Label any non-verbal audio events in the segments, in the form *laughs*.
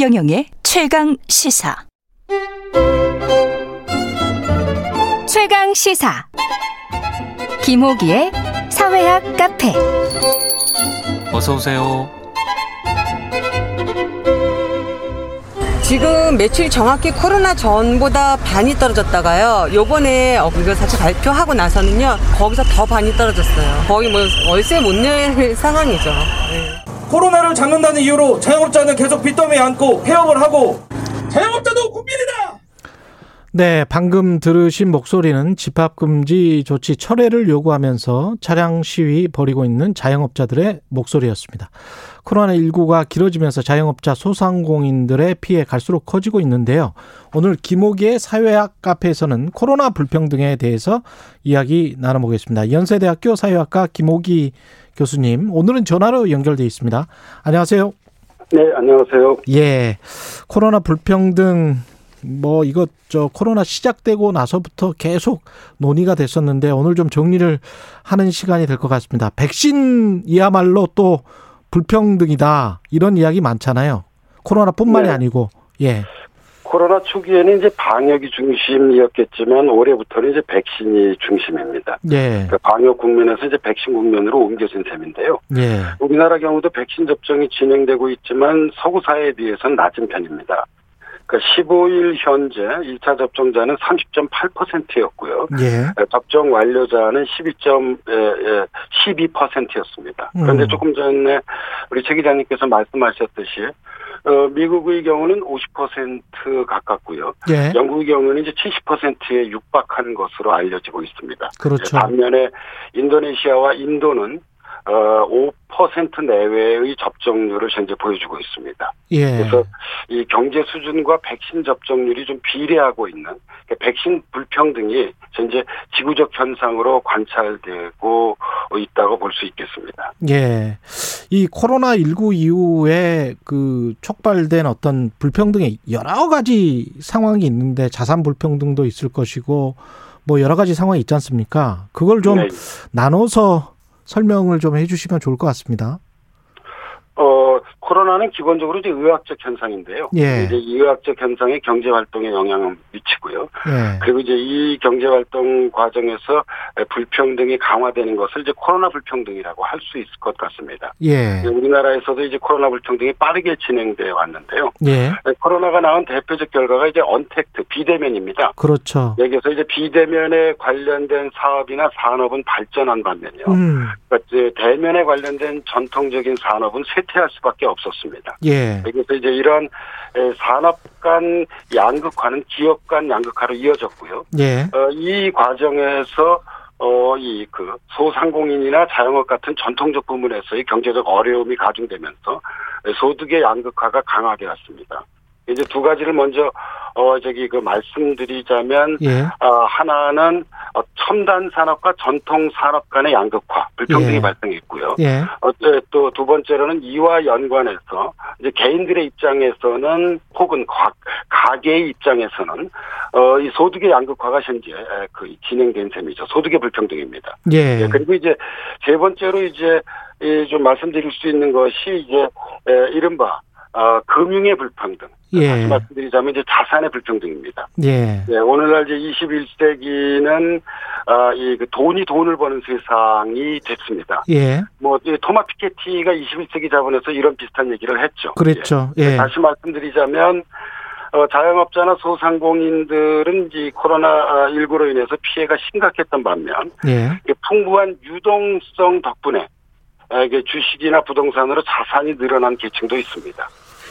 최경영의 최강 시사. 최강 시사. 김호기의 사회학 카페. 어서 오세요. 지금 매출이 정확히 코로나 전보다 반이 떨어졌다가요. 요번에 어, 이거 사실 발표하고 나서는요. 거기서 더 반이 떨어졌어요. 거의 뭐 월세 못 낼 *laughs* 상황이죠. 네. 코로나를 잡는다는 이유로 자영업자는 계속 빚더미에 안고 폐업을 하고 자영업자도 국민이다! 네, 방금 들으신 목소리는 집합금지 조치 철회를 요구하면서 차량 시위 벌이고 있는 자영업자들의 목소리였습니다. 코로나19가 길어지면서 자영업자 소상공인들의 피해 갈수록 커지고 있는데요. 오늘 김호기의 사회학 카페에서는 코로나 불평등에 대해서 이야기 나눠보겠습니다. 연세대학교 사회학과 김호기 교수님, 오늘은 전화로 연결돼 있습니다. 안녕하세요. 네, 안녕하세요. 예. 코로나 불평등 뭐 이것 저 코로나 시작되고 나서부터 계속 논의가 됐었는데 오늘 좀 정리를 하는 시간이 될 것 같습니다. 백신이야말로 또 불평등이다 이런 이야기 많잖아요. 코로나뿐만이 네. 아니고 예. 코로나 초기에는 이제 방역이 중심이었겠지만 올해부터는 이제 백신이 중심입니다. 예. 그러니까 방역 국면에서 이제 백신 국면으로 옮겨진 셈인데요. 예. 우리나라 경우도 백신 접종이 진행되고 있지만 서구 사회에 비해서는 낮은 편입니다. 그러니까 15일 현재 1차 접종자는 30.8%였고요. 예. 접종 완료자는 12.12%였습니다. 그런데 음. 조금 전에 우리 최 기자님께서 말씀하셨듯이 어, 미국의 경우는 50% 가깝고요. 예. 영국의 경우는 이제 70%에 육박하는 것으로 알려지고 있습니다. 그렇죠. 반면에 인도네시아와 인도는 어, 5% 내외의 접종률을 현재 보여주고 있습니다. 예. 그래서 이 경제 수준과 백신 접종률이 좀 비례하고 있는 그러니까 백신 불평등이 현재 지구적 현상으로 관찰되고 있다고 볼 수 있겠습니다. 예. 이 코로나 19 이후에 그 촉발된 어떤 불평등의 여러 가지 상황이 있는데 자산 불평등도 있을 것이고 뭐 여러 가지 상황이 있지 않습니까? 그걸 좀 네. 나눠서 설명을 좀 해주시면 좋을 것 같습니다. 어, 코로나는 기본적으로 이제 의학적 현상인데요. 예. 이제 이 의학적 현상이 경제 활동에 영향을 미치고요. 예. 그리고 이제 이 경제 활동 과정에서 불평등이 강화되는 것을 이제 코로나 불평등이라고 할 수 있을 것 같습니다. 예. 우리나라에서도 이제 코로나 불평등이 빠르게 진행되어 왔는데요. 예. 코로나가 나온 대표적 결과가 이제 언택트 비대면입니다. 그렇죠. 여기서 이제 비대면에 관련된 사업이나 산업은 발전한 반면요. 음. 그러니까 이제 대면에 관련된 전통적인 산업은 쇠퇴할 수밖에 없 었습니다. 예. 그래서 이제 이런 에, 산업 간 양극화는 기업 간 양극화로 이어졌고요. 예. 어, 이 과정에서 어, 이, 그, 소상공인이나 자영업 같은 전통적 부문에서의 경제적 어려움이 가중되면서 소득의 양극화가 강하게 왔습니다. 이제 두 가지를 먼저, 어, 저기, 그, 말씀드리자면, 예. 어, 하나는 어, 첨단 산업과 전통 산업 간의 양극화, 불평등이 예. 발생했고요. 예. 어째 또 두 번째로는 이와 연관해서 이제 개인들의 입장에서는 혹은 가, 가계의 입장에서는 어, 이 소득의 양극화가 현재 에, 그 진행된 셈이죠. 소득의 불평등입니다. 예. 예, 그리고 이제 세 번째로 이제 이좀 말씀드릴 수 있는 것이 이제 에, 이른바 어, 금융의 불평등. 예. 다시 말씀드리자면 이제 자산의 불평등입니다. 예. 네, 오늘날 이제 21세기는 아, 이그 돈이 돈을 버는 세상이 됐습니다. 예. 뭐이 토마 피케티가 21세기 자본에서 이런 비슷한 얘기를 했죠. 그랬죠. 예. 예. 다시 말씀드리자면 어, 자영업자나 소상공인들은 이 코로나 19로 인해서 피해가 심각했던 반면 예. 이 풍부한 유동성 덕분에 아, 이게 주식이나 부동산으로 자산이 늘어난 계층도 있습니다.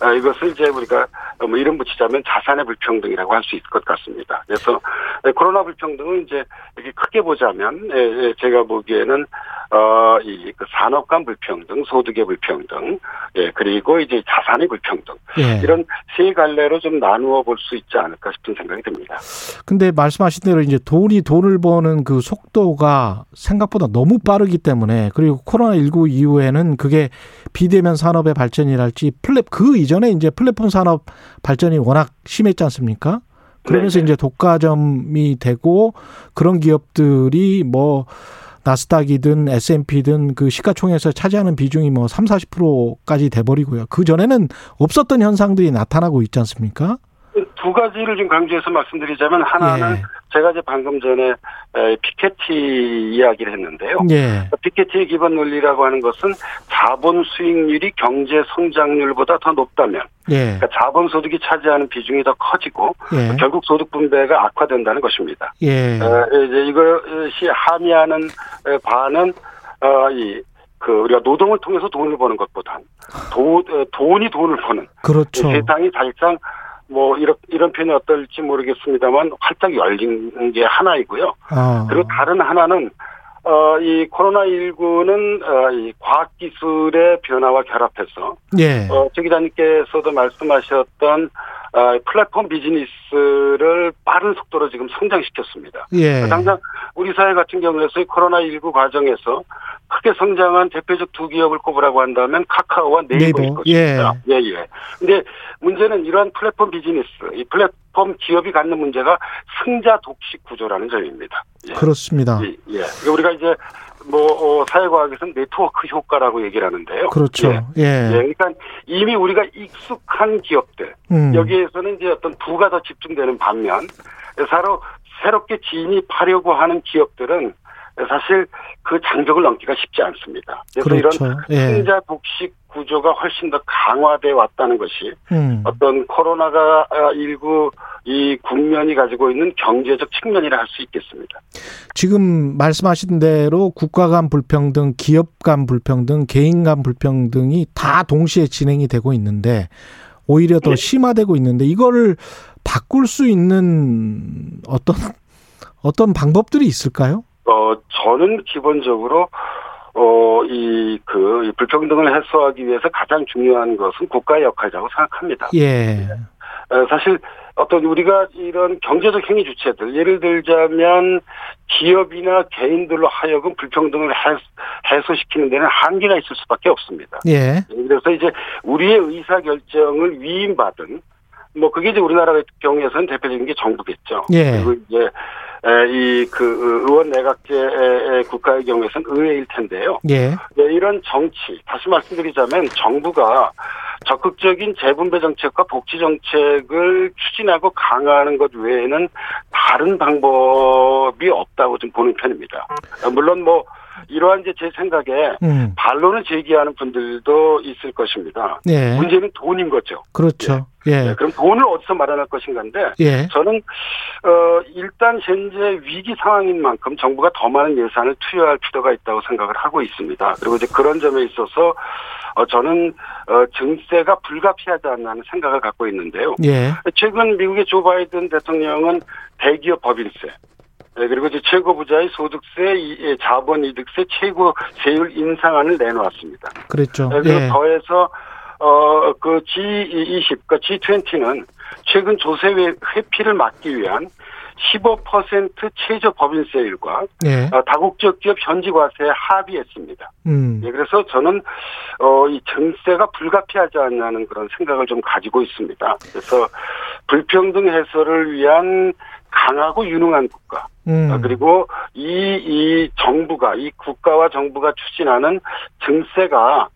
아, 이것을 이제 우리가 뭐 이름 붙이자면 자산의 불평등이라고 할 수 있을 것 같습니다. 그래서 예, 코로나 불평등은 이제 이렇게 크게 보자면 예, 예, 제가 보기에는 어이그 산업 간 불평등, 소득의 불평등, 예 그리고 이제 자산의 불평등 예. 이런 세 갈래로 좀 나누어 볼 수 있지 않을까 싶은 생각이 듭니다. 근데 말씀하신 대로 이제 돈이 돈을 버는 그 속도가 생각보다 너무 빠르기 때문에 그리고 코로나 19 이후에는 그게 비대면 산업의 발전이랄지 플랫 그 이전에 이제 플랫폼 산업 발전이 워낙 심했지 않습니까? 그러면서 네네. 이제 독과점이 되고 그런 기업들이 뭐 나스닥이든 S&P든 그 시가총액에서 차지하는 비중이 뭐 3, 40%까지 돼 버리고요. 그 전에는 없었던 현상들이 나타나고 있지 않습니까? 두 가지를 좀 강조해서 말씀드리자면 하나는 예. 제가 이제 방금 전에 에, 피케티 이야기를 했는데요. 예. 피케티의 기본 논리라고 하는 것은 자본 수익률이 경제 성장률보다 더 높다면 예. 그러니까 자본 소득이 차지하는 비중이 더 커지고 예. 결국 소득 분배가 악화된다는 것입니다. 예. 어, 이제 이것이 함의하는 에, 바는 어, 이, 그, 우리가 노동을 통해서 돈을 버는 것보단 도, 어, 돈이 돈을 버는 그렇죠. 이 세상이 사실상 뭐 이런 이런 표현이 어떨지 모르겠습니다만 활짝 열린 게 하나이고요. 아. 그리고 다른 하나는 어, 이 코로나19는 어, 이 과학기술의 변화와 결합해서 예. 어, 최 기자님께서도 말씀하셨던 어, 플랫폼 비즈니스를 빠른 속도로 지금 성장시켰습니다. 예. 당장 우리 사회 같은 경우에서 코로나19 과정에서 크게 성장한 대표적 두 기업을 꼽으라고 한다면 카카오와 네이버일 네이버, 것입니다. 예, 예. 근데 문제는 이러한 플랫폼 비즈니스, 이 플랫폼 기업이 갖는 문제가 승자 독식 구조라는 점입니다. 예. 그렇습니다. 예, 예. 우리가 이제 뭐 어, 사회과학에서는 네트워크 효과라고 얘기를 하는데요. 그렇죠. 예. 예. 예, 그러니까 이미 우리가 익숙한 기업들 음. 여기에서는 이제 어떤 부가 더 집중되는 반면 새로 새롭게 진입하려고 하는 기업들은 사실 그 장벽을 넘기가 쉽지 않습니다. 그래서 그렇죠. 이런 예. 승자 독식 구조가 훨씬 더 강화돼 왔다는 것이 음. 어떤 코로나가 19 이 국면이 가지고 있는 경제적 측면이라 할 수 있겠습니다. 지금 말씀하신 대로 국가 간 불평등, 기업 간 불평등, 개인 간 불평등이 다 동시에 진행이 되고 있는데 오히려 더 네. 심화되고 있는데 이거를 바꿀 수 있는 어떤 어떤 방법들이 있을까요? 어, 저는 기본적으로, 어, 이, 그, 이 불평등을 해소하기 위해서 가장 중요한 것은 국가의 역할이라고 생각합니다. 예. 어, 사실 어떤 우리가 이런 경제적 행위 주체들, 예를 들자면 기업이나 개인들로 하여금 불평등을 해, 해소시키는 데는 한계가 있을 수밖에 없습니다. 예. 그래서 이제 우리의 의사 결정을 위임받은 뭐 그게 이제 우리나라 경우에서는 대표적인 게 정부겠죠. 예. 그리고 이제 이 그 의원 내각제 국가의 경우에서는 의회일 텐데요. 예. 네, 이런 정치 다시 말씀드리자면 정부가 적극적인 재분배 정책과 복지 정책을 추진하고 강화하는 것 외에는 다른 방법이 없다고 좀 보는 편입니다. 물론 뭐 이러한 이제 제 생각에 음. 반론을 제기하는 분들도 있을 것입니다. 예. 문제는 돈인 거죠. 그렇죠. 네, 예. 그럼 돈을 어디서 마련할 것인가인데 예. 저는 어 일단 현재 위기 상황인 만큼 정부가 더 많은 예산을 투여할 필요가 있다고 생각을 하고 있습니다. 그리고 이제 그런 점에 있어서 어 저는 어 증세가 불가피하지 않나 하는 생각을 갖고 있는데요. 예. 최근 미국의 조 바이든 대통령은 대기업 법인세 네, 그리고 이제 최고 부자의 소득세, 이- 예, 자본 이득세 최고 세율 인상안을 내놓았습니다. 그랬죠. 네, 그리고 예. 더해서 어 그 G20, 그 G20는 최근 조세 회- 회피를 막기 위한 15% 최저 법인세율과 예. 어, 다국적 기업 현지 과세에 합의했습니다. 음. 예, 그래서 저는 어, 이 증세가 불가피하지 않냐는 그런 생각을 좀 가지고 있습니다. 그래서 불평등 해소를 위한 강하고 유능한 국가 음. 아, 그리고 이, 이 정부가, 이 국가와 정부가 추진하는 증세가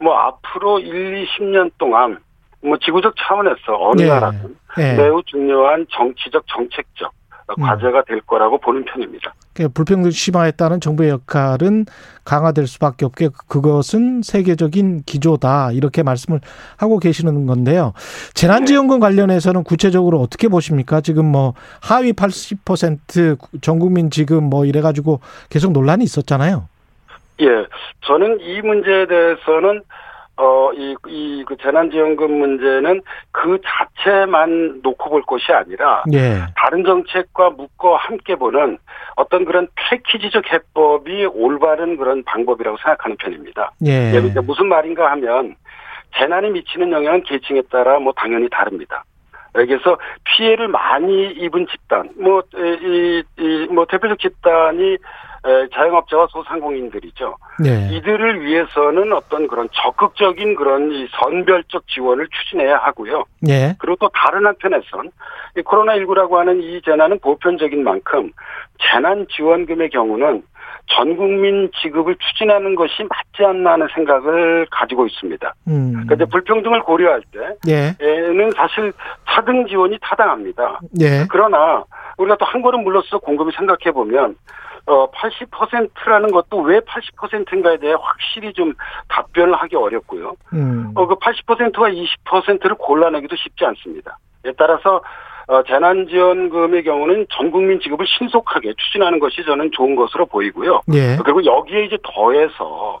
뭐 앞으로 1, 20년 동안 뭐 지구적 차원에서 어느 예. 나라든 예. 매우 중요한 정치적, 정책적 음. 과제가 될 거라고 보는 편입니다. 그 불평등 심화에 따른 정부의 역할은 강화될 수밖에 없게 그것은 세계적인 기조다 이렇게 말씀을 하고 계시는 건데요. 재난지원금 관련해서는 구체적으로 어떻게 보십니까? 지금 뭐 하위 80%전 국민 지금 뭐 이래가지고 계속 논란이 있었잖아요. 예, 저는 이 문제에 대해서는 어, 이, 이, 그 재난지원금 문제는 그 자체만 놓고 볼 것이 아니라 예, 다른 정책과 묶어 함께 보는 어떤 그런 패키지적 해법이 올바른 그런 방법이라고 생각하는 편입니다. 예, 예, 그러니까 무슨 말인가 하면 재난이 미치는 영향은 계층에 따라 뭐 당연히 다릅니다. 그래서 피해를 많이 입은 집단, 뭐, 이, 이, 뭐, 대표적 집단이, 에, 자영업자와 소상공인들이죠. 네. 이들을 위해서는 어떤 그런 적극적인 그런 이 선별적 지원을 추진해야 하고요. 예. 그리고 또 다른 한편에선 이 코로나19라고 하는 이 재난은 보편적인 만큼 재난 지원금의 경우는 전 국민 지급을 추진하는 것이 맞지 않나 하는 생각을 가지고 있습니다. 음. 그러니까 이제 불평등을 고려할 예. 때에는 사실 차등 지원이 타당합니다. 예. 그러나 우리가 또 한 걸음 물러서 곰곰이 생각해 보면 어 80%라는 것도 왜 80%인가에 대해 확실히 좀 답변을 하기 어렵고요. 음. 어그 80%와 20%를 골라내기도 쉽지 않습니다. 에 따라서 어, 재난지원금의 경우는 전 국민 지급을 신속하게 추진하는 것이 저는 좋은 것으로 보이고요. 예. 그리고 여기에 이제 더해서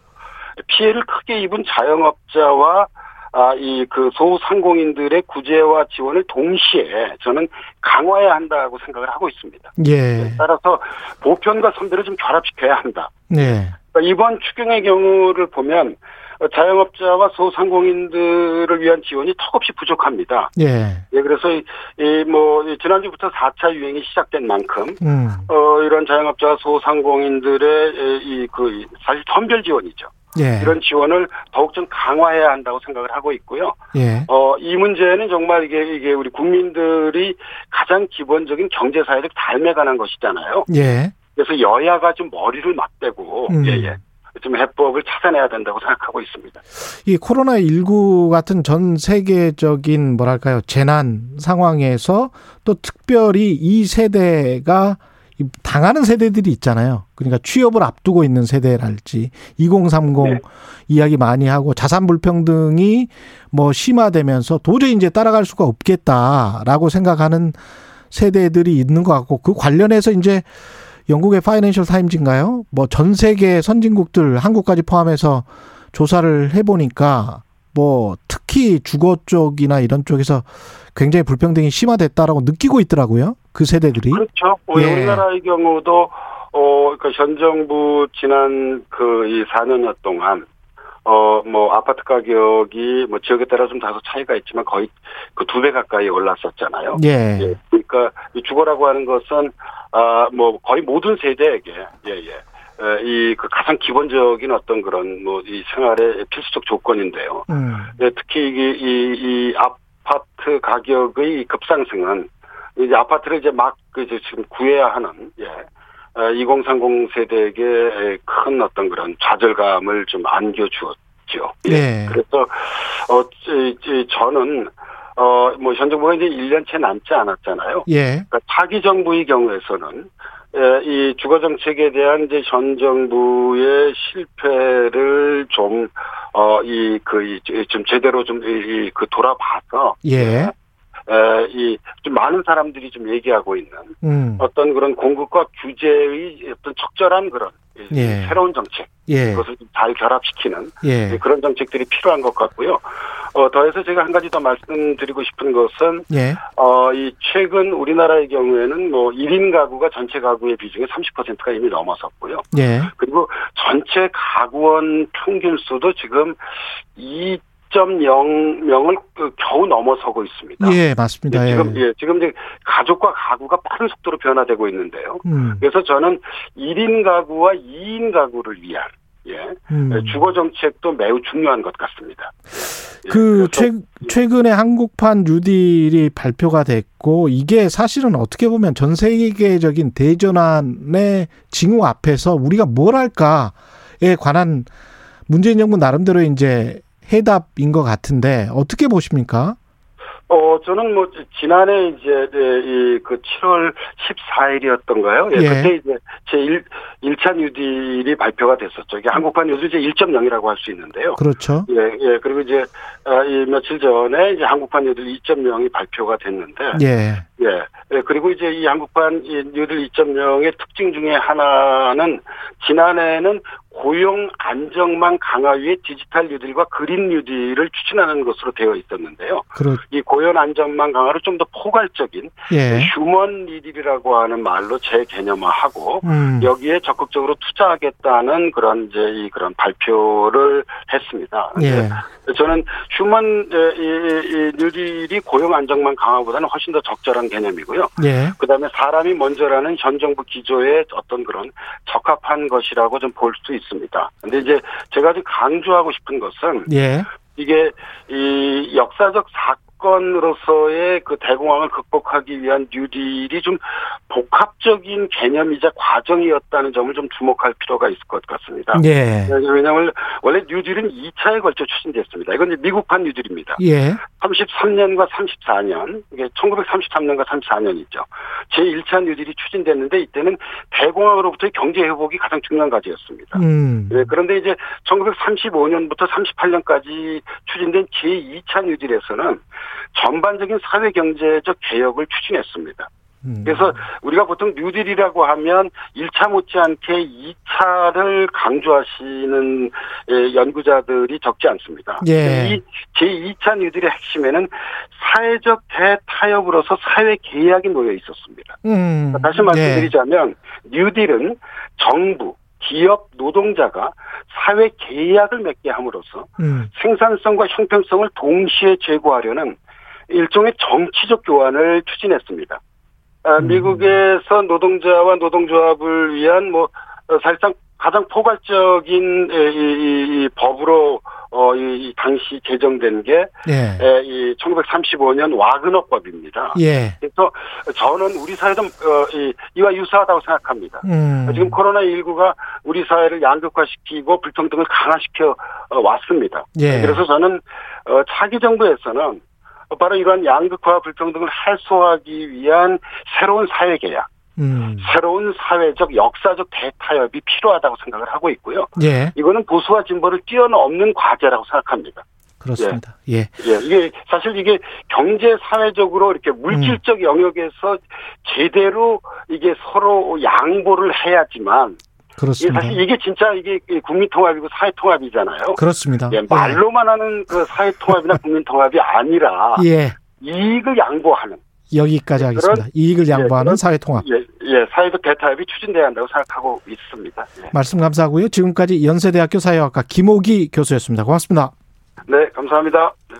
피해를 크게 입은 자영업자와 아, 이 그 소상공인들의 구제와 지원을 동시에 저는 강화해야 한다고 생각을 하고 있습니다. 예. 따라서 보편과 선별을 좀 결합시켜야 한다. 네. 그러니까 이번 추경의 경우를 보면 어, 자영업자와 소상공인들을 위한 지원이 턱없이 부족합니다. 예. 예, 그래서 이, 이 뭐, 이 지난주부터 4차 유행이 시작된 만큼, 음. 어, 이런 자영업자 소상공인들의 이, 그, 사실 선별 지원이죠. 예. 이런 지원을 더욱 좀 강화해야 한다고 생각을 하고 있고요. 예. 어, 이 문제는 정말 이게, 이게 우리 국민들이 가장 기본적인 경제 사회적 삶에 관한 것이잖아요. 예. 그래서 여야가 좀 머리를 맞대고, 음. 예, 예. 좀 해법을 찾아내야 된다고 생각하고 있습니다. 이 코로나 19 같은 전 세계적인 뭐랄까요 재난 상황에서 또 특별히 이 세대가 이 당하는 세대들이 있잖아요. 그러니까 취업을 앞두고 있는 세대랄지 2030 네. 이야기 많이 하고 자산 불평등이 뭐 심화되면서 도저히 이제 따라갈 수가 없겠다라고 생각하는 세대들이 있는 것 같고 그 관련해서 이제 영국의 파이낸셜 타임즈인가요? 뭐 전 세계 선진국들 한국까지 포함해서 조사를 해보니까 뭐 특히 주거 쪽이나 이런 쪽에서 굉장히 불평등이 심화됐다라고 느끼고 있더라고요. 그 세대들이. 그렇죠. 어, 예. 우리나라의 경우도 어, 그러니까 현 정부 지난 그 이 4년여 동안 어, 뭐 아파트 가격이 뭐 지역에 따라 좀 다소 차이가 있지만 거의 그 두 배 가까이 올랐었잖아요. 예. 예. 그러니까 이 주거라고 하는 것은 아 뭐 거의 모든 세대에게 예 예 이 그 가장 기본적인 어떤 그런 뭐 이 생활의 필수적 조건인데요. 음. 예, 특히 이게 이, 이 아파트 가격의 급상승은 이제 아파트를 이제 막그 이제 지금 구해야 하는 예. 2030 세대에게 큰 어떤 그런 좌절감을 좀 안겨주었죠. 네. 그래서 어 이- 이- 저는 어뭐 현 정부가 이제 1년째 남지 않았잖아요. 예. 그러니까 차기 정부의 경우에서는 에, 이 주거 정책에 대한 이제 전 정부의 실패를 좀 어 이 그좀 제대로 좀이그 돌아봐서 예. 이좀 많은 사람들이 좀 얘기하고 있는 음. 어떤 그런 공급과 규제의 어떤 적절한 그런 이 예. 새로운 정책 예. 그것을 좀잘 결합시키는 예. 그런 정책들이 필요한 것 같고요. 어, 더해서 제가 한 가지 더 말씀드리고 싶은 것은 예. 어, 이 최근 우리나라의 경우에는 뭐 1인 가구가 전체 가구의 비중의 30%가 이미 넘어섰고요. 예. 그리고 전체 가구원 평균 수도 지금 2.0명을 겨우 넘어서고 있습니다. 예, 맞습니다. 예. 지금 예, 지금 이제 가족과 가구가 빠른 속도로 변화되고 있는데요. 음. 그래서 저는 1인 가구와 2인 가구를 위한 예, 음. 주거 정책도 매우 중요한 것 같습니다. 예, 그 최, 최근에 한국판 뉴딜이 발표가 됐고 이게 사실은 어떻게 보면 전 세계적인 대전환의 징후 앞에서 우리가 뭘 할까에 관한 문재인 정부 나름대로 이제 해답인 것 같은데 어떻게 보십니까? 어, 저는 뭐, 지난해 이제, 이, 그 7월 14일이었던가요? 예, 예. 그때 이제 제 1, 1차 뉴딜이 발표가 됐었죠. 이게 한국판 뉴딜 이제 1.0이라고 할 수 있는데요. 그렇죠. 예, 예. 그리고 이제, 아, 이 며칠 전에 이제 한국판 뉴딜 2.0이 발표가 됐는데, 예. 예. 예, 그리고 이제 이 한국판 이 뉴딜 2.0의 특징 중에 하나는 지난해에는 고용 안전망 강화 위에 디지털 뉴딜과 그린 뉴딜을 추진하는 것으로 되어 있었는데요. 그렇 이 고용 안전망 강화를 좀 더 포괄적인 예. 휴먼 뉴딜이라고 하는 말로 재개념화하고 음. 여기에 적극적으로 투자하겠다는 그런 이제 이 그런 발표를 했습니다. 예. 저는 휴먼 뉴딜이 고용 안전망 강화보다는 훨씬 더 적절한 개념이고요. 예. 그다음에 사람이 먼저라는 현 정부 기조의 어떤 그런 적합한 것이라고 좀 볼 수 있습니다. 근데 이제 제가 좀 강조하고 싶은 것은 예. 이게 이 역사적 사건으로서의 그 대공황을 극복하기 위한 뉴딜이 좀 복합 적인 개념이자 과정이었다는 점을 좀 주목할 필요가 있을 것 같습니다. 예. 왜냐하면 원래 뉴딜은 2차에 걸쳐 추진됐습니다. 이건 이제 미국판 뉴딜입니다. 예. 33년과 34년, 이게 1933년과 34년이죠. 제1차 뉴딜이 추진됐는데 이때는 대공황으로부터의 경제 회복이 가장 중요한 과제였습니다. 음. 네, 그런데 이제 1935년부터 38년까지 추진된 제2차 뉴딜에서는 전반적인 사회 경제적 개혁을 추진했습니다. 음. 그래서 우리가 보통 뉴딜이라고 하면 1차 못지않게 2차를 강조하시는 예, 연구자들이 적지 않습니다. 예. 이 제2차 뉴딜의 핵심에는 사회적 대타협으로서 사회 계약이 놓여 있었습니다. 음. 다시 말씀드리자면 뉴딜은 정부, 기업, 노동자가 사회 계약을 맺게 함으로써 예. 음. 생산성과 형평성을 동시에 제고하려는 일종의 정치적 교환을 추진했습니다. 아, 음. 미국에서 노동자와 노동조합을 위한 뭐 어, 사실상 가장 포괄적인 에, 이, 이, 이 법으로 어, 이, 이 당시 제정된 게 예. 에, 이 1935년 와그너법입니다. 예. 그래서 저는 우리 사회도 어, 이, 이와 유사하다고 생각합니다. 음. 지금 코로나19가 우리 사회를 양극화시키고 불평등을 강화시켜 어, 왔습니다. 예. 그래서 저는 어, 차기 정부에서는 바로 이러한 양극화 불평등을 해소하기 위한 새로운 사회 계약, 음. 새로운 사회적 역사적 대타협이 필요하다고 생각을 하고 있고요. 예. 이거는 보수와 진보를 뛰어넘는 과제라고 생각합니다. 그렇습니다. 예. 예, 이게 사실 이게 경제 사회적으로 이렇게 음. 물질적 영역에서 제대로 이게 서로 양보를 해야지만 그렇습니다. 사실 이게 진짜 이게 국민 통합이고 사회 통합이잖아요. 그렇습니다. 예, 말로만 하는 그 사회 통합이나 국민 통합이 아니라 예. 이익을 양보하는 여기까지 하겠습니다. 그런- 이익을 양보하는 그런- 사회 통합. 예, 예, 사회적 대타협이 추진돼야 한다고 생각하고 있습니다. 예. 말씀 감사하고요. 지금까지 연세대학교 사회학과 김호기 교수였습니다. 고맙습니다. 네, 감사합니다. 네.